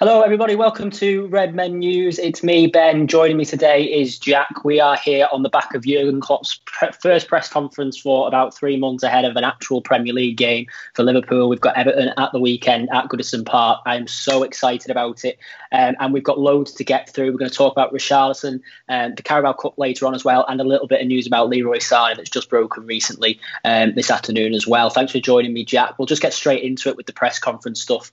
Hello, everybody. Welcome to Red Men News. It's me, Ben. Joining me today is Jack. We are here on the back of Jurgen Klopp's pre- first press conference for about three months ahead of an actual Premier League game for Liverpool. We've got Everton at the weekend at Goodison Park. I'm so excited about it. Um, and we've got loads to get through. We're going to talk about Richarlison, um, the Carabao Cup later on as well, and a little bit of news about Leroy Sané that's just broken recently um, this afternoon as well. Thanks for joining me, Jack. We'll just get straight into it with the press conference stuff.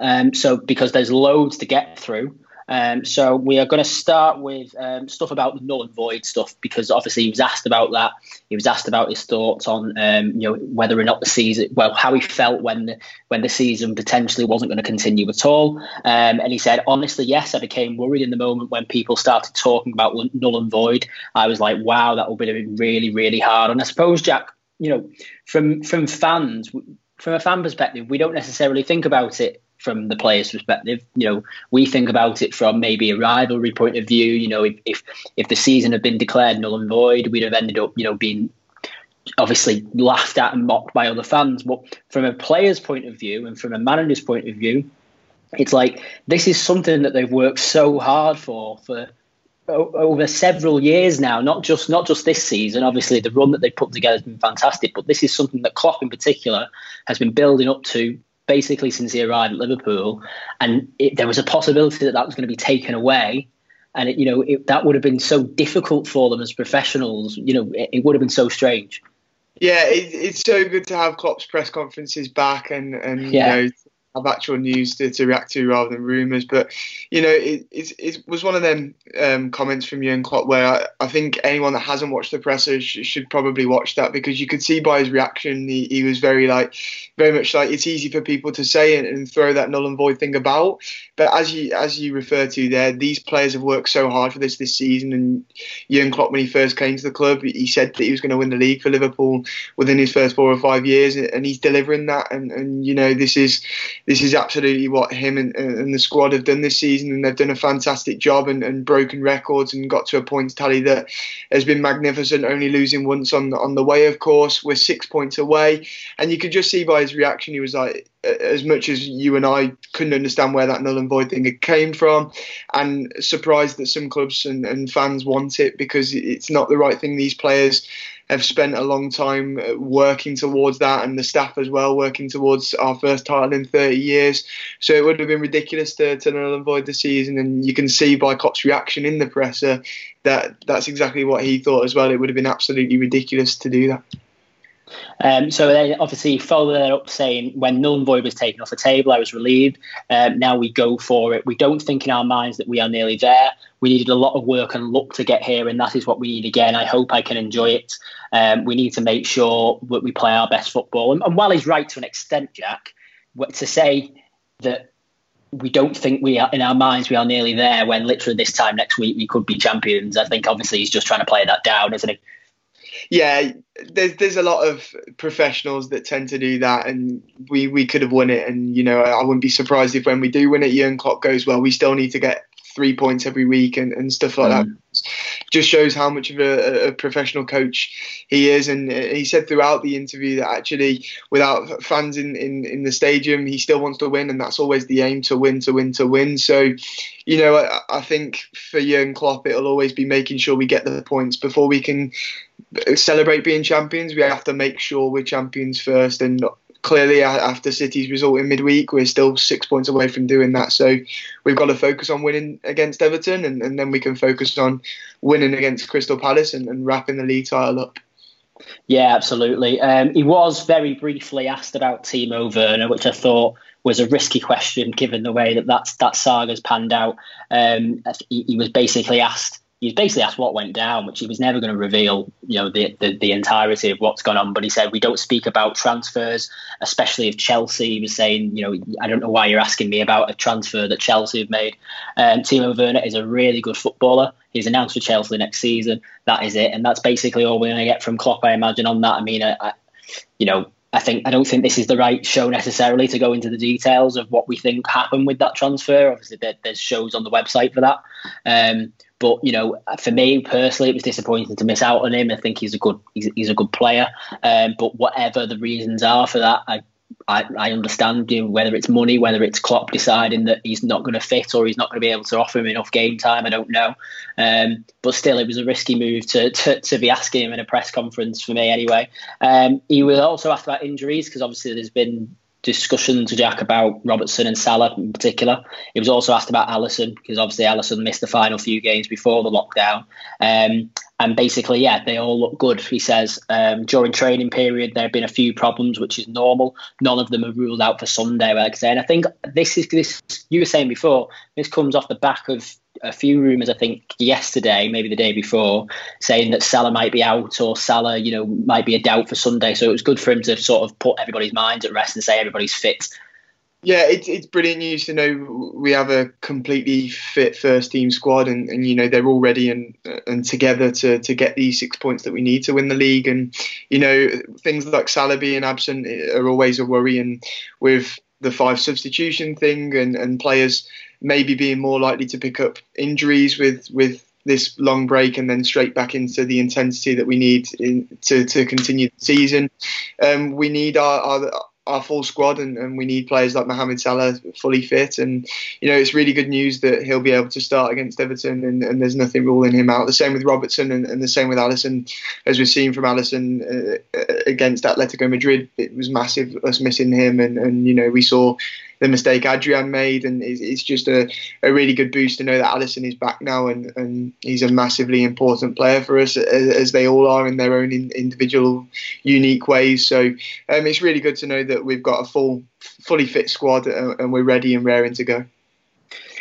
Um, so because there's loads to get through. Um, so we are going to start with um, stuff about the null and void stuff because obviously he was asked about that. He was asked about his thoughts on um, you know whether or not the season, well, how he felt when the when the season potentially wasn't going to continue at all. Um, and he said, honestly, yes, I became worried in the moment when people started talking about null and void. I was like, wow, that will be really really hard. And I suppose Jack, you know, from from fans, from a fan perspective, we don't necessarily think about it from the player's perspective. You know, we think about it from maybe a rivalry point of view. You know, if if, if the season had been declared null and void, we'd have ended up, you know, being obviously laughed at and mocked by other fans. But from a player's point of view and from a manager's point of view, it's like this is something that they've worked so hard for for over several years now, not just not just this season. Obviously, the run that they put together has been fantastic, but this is something that Klopp in particular has been building up to basically since he arrived at Liverpool, and it, there was a possibility that that was going to be taken away. And it, you know it, that would have been so difficult for them as professionals. You know, it, would have been so strange. Yeah, it's so good to have Klopp's press conferences back, and and yeah. you know have actual news to, to react to rather than rumours. But you know, it, it, it was one of them um, comments from Jurgen Klopp where I, I, think anyone that hasn't watched the presser sh- should probably watch that because you could see by his reaction he, he, was very like very much like it's easy for people to say and, and throw that null and void thing about. But as you as you refer to there, these players have worked so hard for this this season. And Jurgen Klopp, when he first came to the club, he said that he was going to win the league for Liverpool within his first four or five years, and he's delivering that. And and you know this is this is absolutely what him and, and the squad have done this season, and they've done a fantastic job and, and broken records and got to a points tally that has been magnificent. Only losing once on on the way, of course. We're six points away, and you could just see by his reaction, he was like as much as you and I couldn't understand where that null and void thing had came from, and surprised that some clubs and, and fans want it because it's not the right thing. These players have spent a long time uh, working towards that, and the staff as well working towards our first title in 30 years. So it would have been ridiculous to, to null and void the season, and you can see by Klopp's reaction in the presser that that's exactly what he thought as well. It would have been absolutely ridiculous to do that. Um, so then obviously follow that up saying when null and void was taken off the table, I was relieved. Um, now we go for it. We don't think in our minds that we are nearly there. We needed a lot of work and luck to get here, and that is what we need again. I hope I can enjoy it. Um, we need to make sure that we play our best football. And, and while he's right to an extent, Jack, to say that we don't think we are in our minds we are nearly there when literally this time next week we could be champions. I think obviously he's just trying to play that down, isn't he? Yeah, there's there's a lot of professionals that tend to do that, and we we could have won it, and you know I wouldn't be surprised if when we do win it, Jurgen Klopp goes well. We still need to get three points every week and, and stuff like mm. that. just shows how much of a, a, professional coach he is. And he said throughout the interview that actually, without fans in, in, in the stadium, he still wants to win, and that's always the aim to win, to win, to win. So, you know, I, I think for Jurgen Klopp, it'll always be making sure we get the points before we can celebrate being champions. We have to make sure we're champions first and clearly after City's result in midweek, we're still six points away from doing that. So we've got to focus on winning against Everton, and, and then we can focus on winning against Crystal Palace and, and wrapping the league title up. Yeah, absolutely. Um, he was very briefly asked about Timo Werner, which I thought was a risky question given the way that that's, that saga's panned out. Um, he, he was basically asked he basically asked what went down, which he was never going to reveal, you know, the, the, the entirety of what's gone on. But he said we don't speak about transfers, especially of Chelsea. He was saying, you know, I don't know why you're asking me about a transfer that Chelsea have made. Um, Timo Werner is a really good footballer. He's announced for Chelsea next season. That is it, and that's basically all we're going to get from Klopp, I imagine. On that, I mean, I, I, you know, I think I don't think this is the right show necessarily to go into the details of what we think happened with that transfer. Obviously, there, there's shows on the website for that. Um, but you know, for me personally, it was disappointing to miss out on him. I think he's a good he's, he's a good player. Um, but whatever the reasons are for that, I I, I understand you know, whether it's money, whether it's Klopp deciding that he's not going to fit or he's not going to be able to offer him enough game time. I don't know. Um, but still, it was a risky move to, to, to be asking him in a press conference for me anyway. Um, he was also asked about injuries because obviously there's been discussions, Jack, about Robertson and Salah in particular. He was also asked about Alisson because obviously Alisson missed the final few games before the lockdown. Um, and basically, yeah, they all look good. He says um, during training period there have been a few problems, which is normal. None of them are ruled out for Sunday. Like I say, and I think this is this you were saying before. This comes off the back of a few rumours, I think, yesterday, maybe the day before, saying that Salah might be out or Salah, you know, might be a doubt for Sunday. So it was good for him to sort of put everybody's minds at rest and say everybody's fit. Yeah, it's it's brilliant news to know we have a completely fit first team squad, and, and you know they're all ready and and together to to get these six points that we need to win the league. And you know things like Salah being absent are always a worry, and with the five substitution thing and and players maybe being more likely to pick up injuries with with this long break and then straight back into the intensity that we need in, to to continue the season. Um, we need our, our our full squad and, and we need players like Mohamed Salah fully fit. And you know it's really good news that he'll be able to start against Everton and, and there's nothing ruling him out. The same with Robertson and, and the same with Alisson as we've seen from Alisson uh, against Atletico Madrid. It was massive us missing him and you know we saw the mistake Adrian made, and it's, just a, a really good boost to know that Alisson is back now, and, and he's a massively important player for us, as, as they all are in their own in, individual, unique ways. So um, it's really good to know that we've got a full, fully fit squad, uh, and we're ready and raring to go.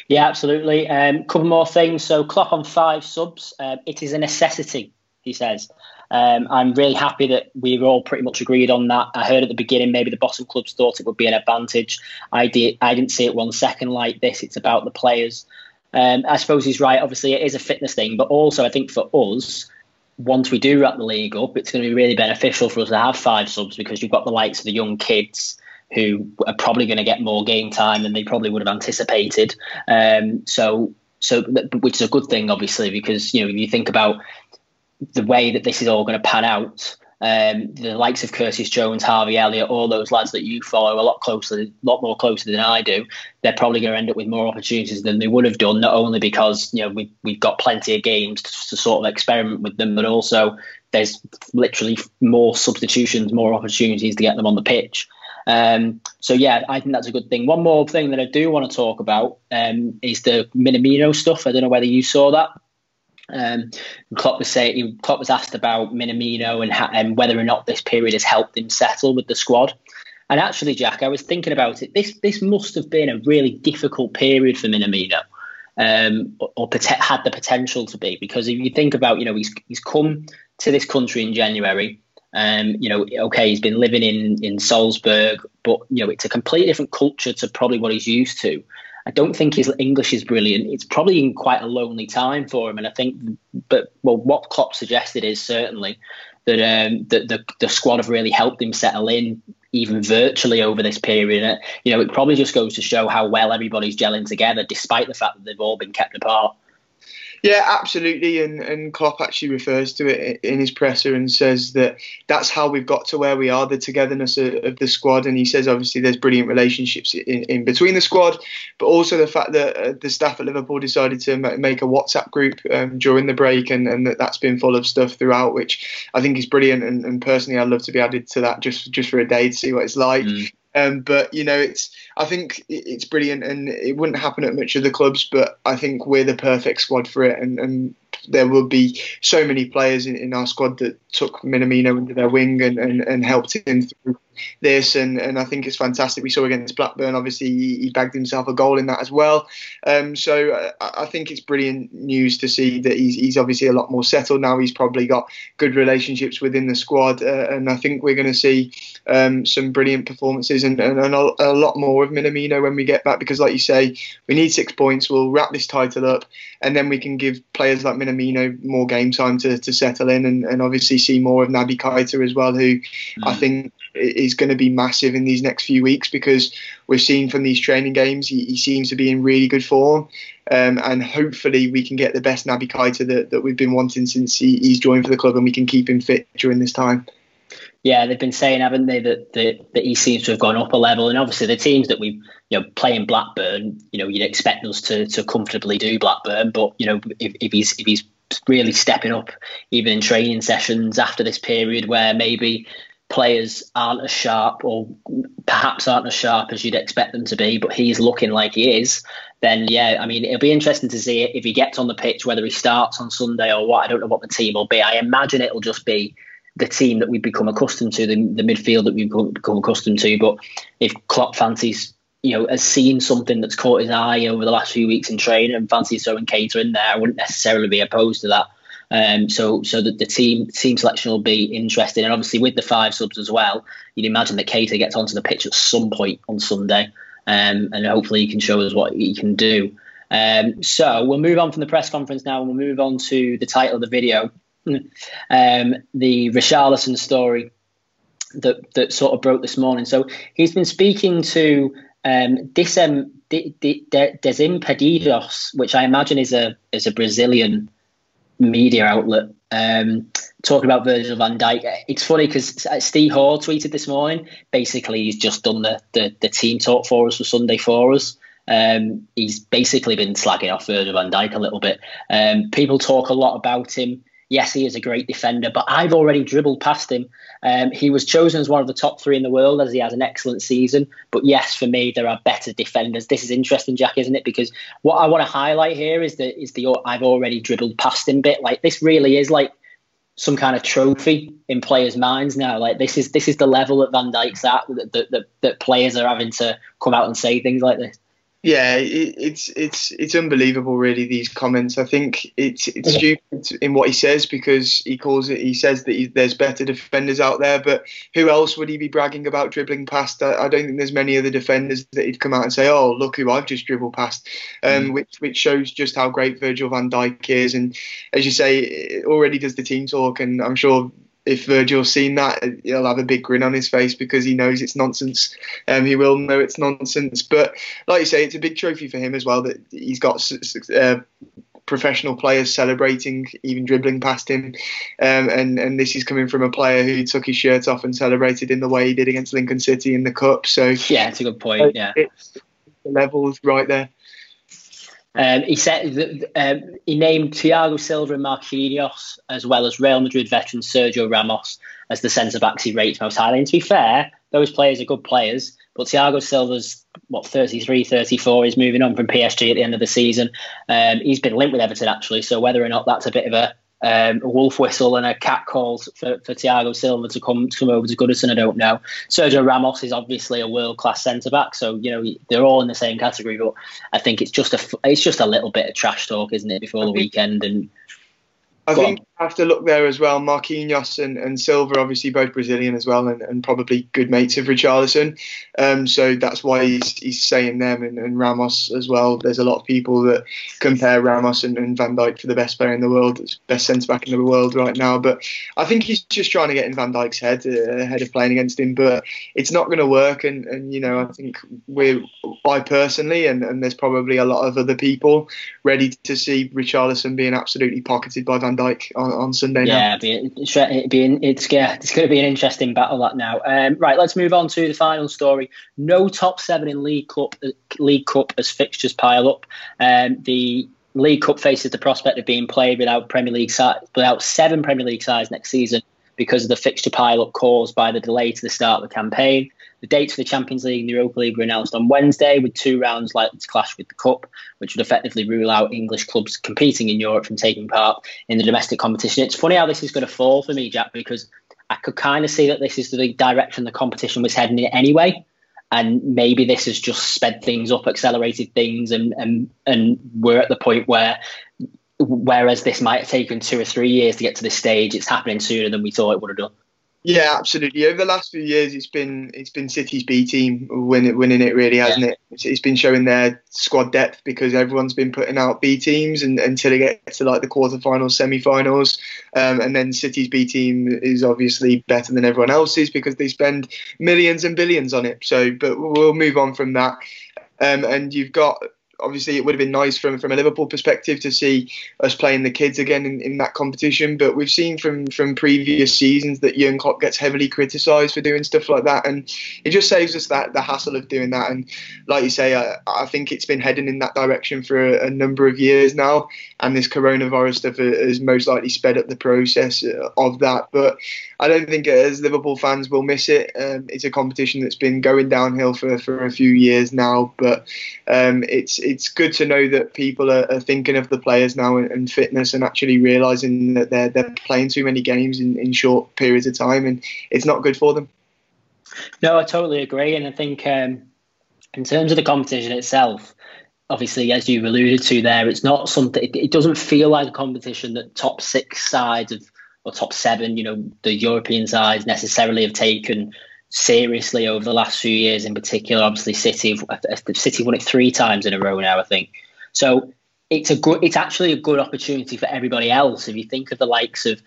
Yeah, absolutely. A um, couple more things. So, Klopp on five subs. Uh, it is a necessity, he says. Um, I'm really happy that we were all pretty much agreed on that. I heard at the beginning maybe the bottom clubs thought it would be an advantage. I did. I didn't see it one second like this. It's about the players. Um, I suppose he's right. Obviously, it is a fitness thing, but also I think for us, once we do wrap the league up, it's going to be really beneficial for us to have five subs because you've got the likes of the young kids who are probably going to get more game time than they probably would have anticipated. Um, so, so which is a good thing, obviously, because you know if you think about the way that this is all going to pan out, um, the likes of Curtis Jones, Harvey Elliott, all those lads that you follow a lot closer, a lot more closely than I do, they're probably going to end up with more opportunities than they would have done. Not only because you know we we've got plenty of games to, to sort of experiment with them, but also there's literally more substitutions, more opportunities to get them on the pitch. Um, so yeah, I think that's a good thing. One more thing that I do want to talk about um, is the Minamino stuff. I don't know whether you saw that. Um, Klopp was saying Klopp was asked about Minamino and, ha- and whether or not this period has helped him settle with the squad. And actually, Jack, I was thinking about it. This this must have been a really difficult period for Minamino, um, or, or had the potential to be. Because if you think about, you know, he's he's come to this country in January. Um, you know, okay, he's been living in in Salzburg, but you know, it's a completely different culture to probably what he's used to. I don't think his English is brilliant. It's probably in quite a lonely time for him, and I think, but well, what Klopp suggested is certainly that um, that the, the squad have really helped him settle in, even virtually over this period. And, you know, it probably just goes to show how well everybody's gelling together, despite the fact that they've all been kept apart. Yeah, absolutely. And and Klopp actually refers to it in his presser and says that that's how we've got to where we are, the togetherness of, of the squad. And he says obviously there's brilliant relationships in, in between the squad, but also the fact that uh, the staff at Liverpool decided to make a WhatsApp group um, during the break, and, and that that's been full of stuff throughout, which I think is brilliant. And, and personally, I'd love to be added to that just just for a day to see what it's like. Mm. Um, but you know, it's I think it's brilliant, and it wouldn't happen at much of the clubs. But I think we're the perfect squad for it, and, and there will be so many players in, in our squad that took Minamino under their wing and, and, and helped him through this, and, and I think it's fantastic. We saw against Blackburn, obviously, he, he bagged himself a goal in that as well. Um, so uh, I, I, think it's brilliant news to see that he's, he's obviously a lot more settled now. He's probably got good relationships within the squad, uh, and I think we're going to see um, some brilliant performances and, and, and a, a, lot more of Minamino when we get back because, like you say, we need six points. We'll wrap this title up, and then we can give players like Minamino more game time to, to settle in, and, and obviously see more of Naby Keita as well, who mm. I think is going to be massive in these next few weeks because we're seeing from these training games he, he seems to be in really good form. Um, and hopefully we can get the best Naby Keita that, that we've been wanting since he, he's joined for the club and we can keep him fit during this time. Yeah, they've been saying, haven't they, that, that, that he seems to have gone up a level. And obviously, the teams that we, you know, playing Blackburn, you know, you'd expect us to, to comfortably do Blackburn. But you know, if, if he's if he's really stepping up, even in training sessions after this period where maybe players aren't as sharp or perhaps aren't as sharp as you'd expect them to be, but he's looking like he is, then yeah, I mean, it'll be interesting to see if he gets on the pitch, whether he starts on Sunday or what. I don't know what the team will be. I imagine it'll just be the team that we've become accustomed to, the, the midfield that we've become accustomed to. But if Klopp fancies, you know, has seen something that's caught his eye over the last few weeks in training and fancies throwing Keita in there, I wouldn't necessarily be opposed to that. Um, so so that the team team selection will be interesting, and obviously with the five subs as well, you'd imagine that Keita gets onto the pitch at some point on Sunday, um, and hopefully he can show us what he can do. Um, so we'll move on from the press conference now, and we'll move on to the title of the video, um, the Richarlison story that that sort of broke this morning. So he's been speaking to um, Disem, Desimpedidos, which I imagine is a is a Brazilian media outlet um, talking about Virgil van Dijk. It's funny because Steve Hall tweeted this morning. Basically, he's just done the, the, the team talk for us for Sunday for us. Um, he's basically been slagging off Virgil van Dijk a little bit. Um, people talk a lot about him yes, he is a great defender, but I've already dribbled past him. Um, he was chosen as one of the top three in the world as he has an excellent season. But yes, for me, there are better defenders. This is interesting, Jack, isn't it? Because what I want to highlight here is the is the I've already dribbled past him bit. Like this really is like some kind of trophy in players' minds now. Like this is this is the level that Van Dijk's at that, that, that players are having to come out and say things like this yeah, it, it's it's it's unbelievable, really. These comments. I think it's it's stupid in what he says because he calls it. He says that he, there's better defenders out there, but who else would he be bragging about dribbling past? I, I, don't think there's many other defenders that he'd come out and say, "Oh, look who I've just dribbled past," um, mm. which which shows just how great Virgil Van Dijk is. And as you say, it already does the team talk, and I'm sure if Virgil's seen that, he'll have a big grin on his face because he knows it's nonsense. Um, he will know it's nonsense. But like you say, it's a big trophy for him as well that he's got uh, professional players celebrating, even dribbling past him. Um, and and this is coming from a player who took his shirt off and celebrated in the way he did against Lincoln City in the cup. So yeah, it's a good point. Yeah, it's, the levels right there. Um, he said that, um, he named Thiago Silva and Marquinhos, as well as Real Madrid veteran Sergio Ramos, as the centre backs he rates most highly. And to be fair, those players are good players, but Thiago Silva's what 33, 34. He's moving on from PSG at the end of the season. Um, he's been linked with Everton actually, so whether or not that's a bit of a um, a wolf whistle and a cat calls for, for Thiago Silva to come to come over to Goodison. I don't know. Sergio Ramos is obviously a world class centre back, so you know they're all in the same category. But I think it's just a it's just a little bit of trash talk, isn't it, before the weekend? And I think you have to look there as well. Marquinhos and, and Silva, obviously both Brazilian as well, and, and probably good mates of Richarlison. Um, so that's why he's, he's saying them and, and, Ramos as well. There's a lot of people that compare Ramos and, and Van Dijk for the best player in the world, best centre back in the world right now. But I think he's just trying to get in Van Dijk's head uh, ahead of playing against him. But it's not going to work. And, and you know, I think we're, I personally, and, and there's probably a lot of other people ready to see Richarlison being absolutely pocketed by Van Van on, on Sunday. Yeah, be, it'd be it's yeah, it's going to be an interesting battle that now. Um, right, let's move on to the final story. No top seven in League Cup, uh, League Cup as fixtures pile up. Um, the League Cup faces the prospect of being played without Premier League without seven Premier League sides next season because of the fixture pile up caused by the delay to the start of the campaign. The dates for the Champions League and the Europa League were announced on Wednesday, with two rounds likely to clash with the Cup, which would effectively rule out English clubs competing in Europe from taking part in the domestic competition. It's funny how this is going to fall for me, Jack, because I could kind of see that this is the direction the competition was heading in anyway. And maybe this has just sped things up, accelerated things, and and and we're at the point where whereas this might have taken two or three years to get to this stage, it's happening sooner than we thought it would have done. Yeah, absolutely. Over the last few years, it's been it's been City's B team winning winning it really, hasn't yeah. it? It's, it's been showing their squad depth because everyone's been putting out B teams and, until it gets to like the quarterfinals, semi-finals, um, and then City's B team is obviously better than everyone else's because they spend millions and billions on it. So, but we'll move on from that. Um, and you've got obviously it would have been nice from from a Liverpool perspective to see us playing the kids again in, in that competition. But we've seen from from previous seasons that Jurgen Klopp gets heavily criticised for doing stuff like that, and it just saves us that the hassle of doing that. And like you say, I, I think it's been heading in that direction for a, a, number of years now, and this coronavirus stuff has most likely sped up the process uh, of that. But I don't think as Liverpool fans we'll miss it. Um, it's a competition that's been going downhill for, for a few years now, but um, it's it's good to know that people are, are thinking of the players now and, and, fitness and actually realizing that they're they're playing too many games in, in short periods of time, and it's not good for them. No, I totally agree, and I think um, in terms of the competition itself, obviously, as you alluded to there, it's not something. It, it, doesn't feel like a competition that top six sides of or top seven, you know, the European sides necessarily have taken seriously over the last few years. In particular, obviously, City City won it three times in a row now. I think so. It's a good. It's actually a good opportunity for everybody else. If you think of the likes of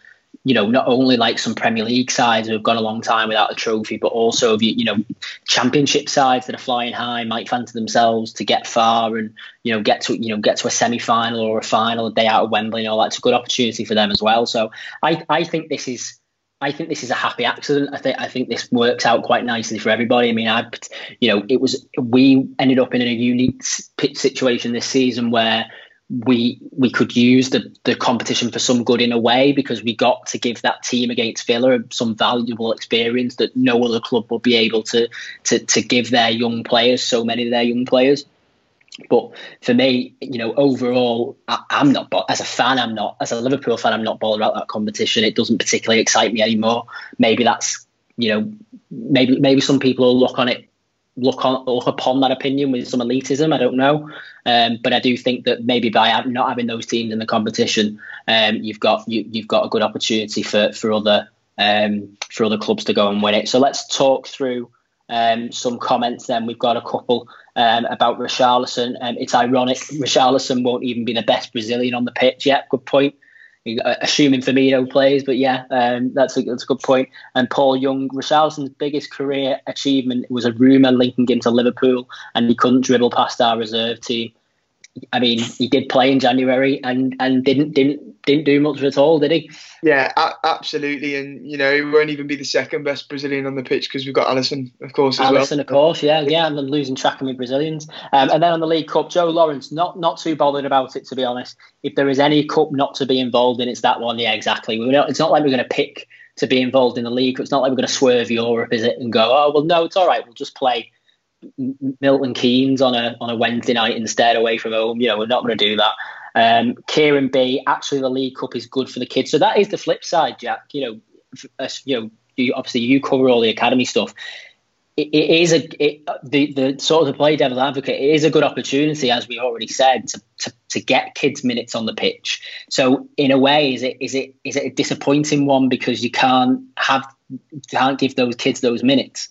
you know, not only like some Premier League sides who have gone a long time without a trophy, but also you, you know, Championship sides that are flying high might fancy themselves to get far and you know get to you know get to a semi final or a final a day out of Wembley and all that's a good opportunity for them as well. So I I think this is. I think this is a happy accident. I think I think this works out quite nicely for everybody. I mean, I, you know, it was we ended up in a unique situation this season where we we could use the the competition for some good in a way because we got to give that team against Villa some valuable experience that no other club would be able to to to give their young players, so many of their young players. But for me, you know, overall, I, am not. As a fan, I'm not. As a Liverpool fan, I'm not bothered about that competition. It doesn't particularly excite me anymore. Maybe that's you know, maybe maybe some people will look on it look on look upon that opinion with some elitism. I don't know, um, but I do think that maybe by not having those teams in the competition, um, you've got you, you've got a good opportunity for for other um, for other clubs to go and win it. So let's talk through um, some comments. Then we've got a couple um, about Richarlison. Um, it's ironic Richarlison won't even be the best Brazilian on the pitch yet. Good point. Assuming Firmino plays, but yeah, um, that's a that's a good point. And Paul Young, Richarlison's biggest career achievement was a rumor linking him to Liverpool, and he couldn't dribble past our reserve team. I mean, he did play in January and, and didn't didn't didn't do much at all, did he? Yeah, a- absolutely. And you know, he won't even be the second best Brazilian on the pitch because we've got Alisson, of course, as Alisson, well. of course, yeah, yeah. I'm losing track of my Brazilians. Um, and then on the League Cup, Joe Lawrence, not not too bothered about it to be honest. If there is any cup not to be involved in, it's that one. Yeah, exactly. We it's not like we're going to pick to be involved in the league. It's not like we're going to swerve Europe, is it? And go, oh well, no, it's all right. We'll just play Milton Keynes on a on a Wednesday night instead away from home. You know, we're not going to do that. Um, Kieran B. Actually, the League Cup is good for the kids. So that is the flip side, Jack. You know, you know, you, obviously you cover all the academy stuff. it, it is a it, the the sort of the play devil advocate. It is a good opportunity, as we already said, to, to to get kids minutes on the pitch. So in a way, is it is it is it a disappointing one because you can't have can't give those kids those minutes?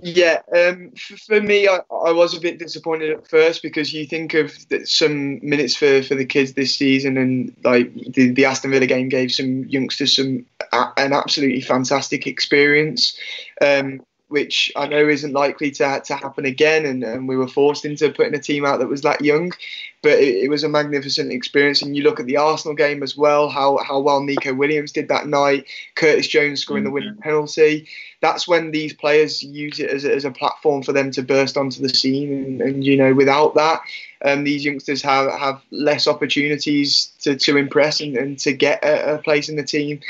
Yeah, um, for me, I, I, was a bit disappointed at first because you think of some minutes for, for the kids this season, and like the, the Aston Villa game gave some youngsters some an absolutely fantastic experience. Um, which I know isn't likely to, to happen again. And, and we were forced into putting a team out that was that young. But it, it, was a magnificent experience. And you look at the Arsenal game as well, how, how well Neco Williams did that night, Curtis Jones scoring the winning mm-hmm. penalty. That's when these players use it as a, as a platform for them to burst onto the scene. And, and you know, without that, um, these youngsters have, have less opportunities to, to impress and, and to get a, a place in the team.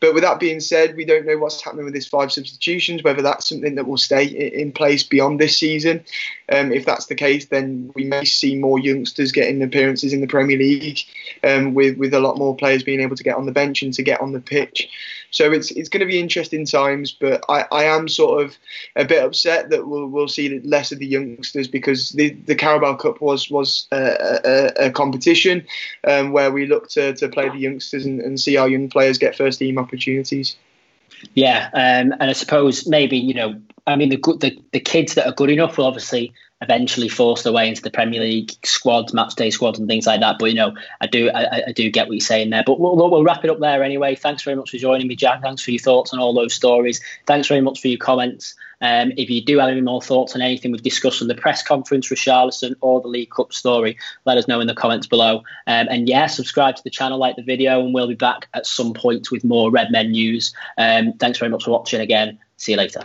But with that being said, we don't know what's happening with these five substitutions, whether that's something that will stay in place beyond this season. Um, if that's the case, then we may see more youngsters getting appearances in the Premier League, um, with with a lot more players being able to get on the bench and to get on the pitch. So it's it's going to be interesting times, but I, I am sort of a bit upset that we'll we'll see less of the youngsters because the, the Carabao Cup was was a, a, a competition um, where we look to, to play the youngsters and, and see our young players get first team opportunities. Yeah, um, and I suppose maybe you know, I mean, the the the kids that are good enough will obviously eventually force their way into the Premier League squads, match day and things like that. But you know, I do I, I do get what you're saying there. But we'll, we'll wrap it up there anyway. Thanks very much for joining me, Jack. Thanks for your thoughts on all those stories. Thanks very much for your comments. Um, if you do have any more thoughts on anything we've discussed on the press conference, Richarlison, or the League Cup story, let us know in the comments below. Um, and yeah, subscribe to the channel, like the video, and we'll be back at some point with more Red Men news. Um, thanks very much for watching again. See you later.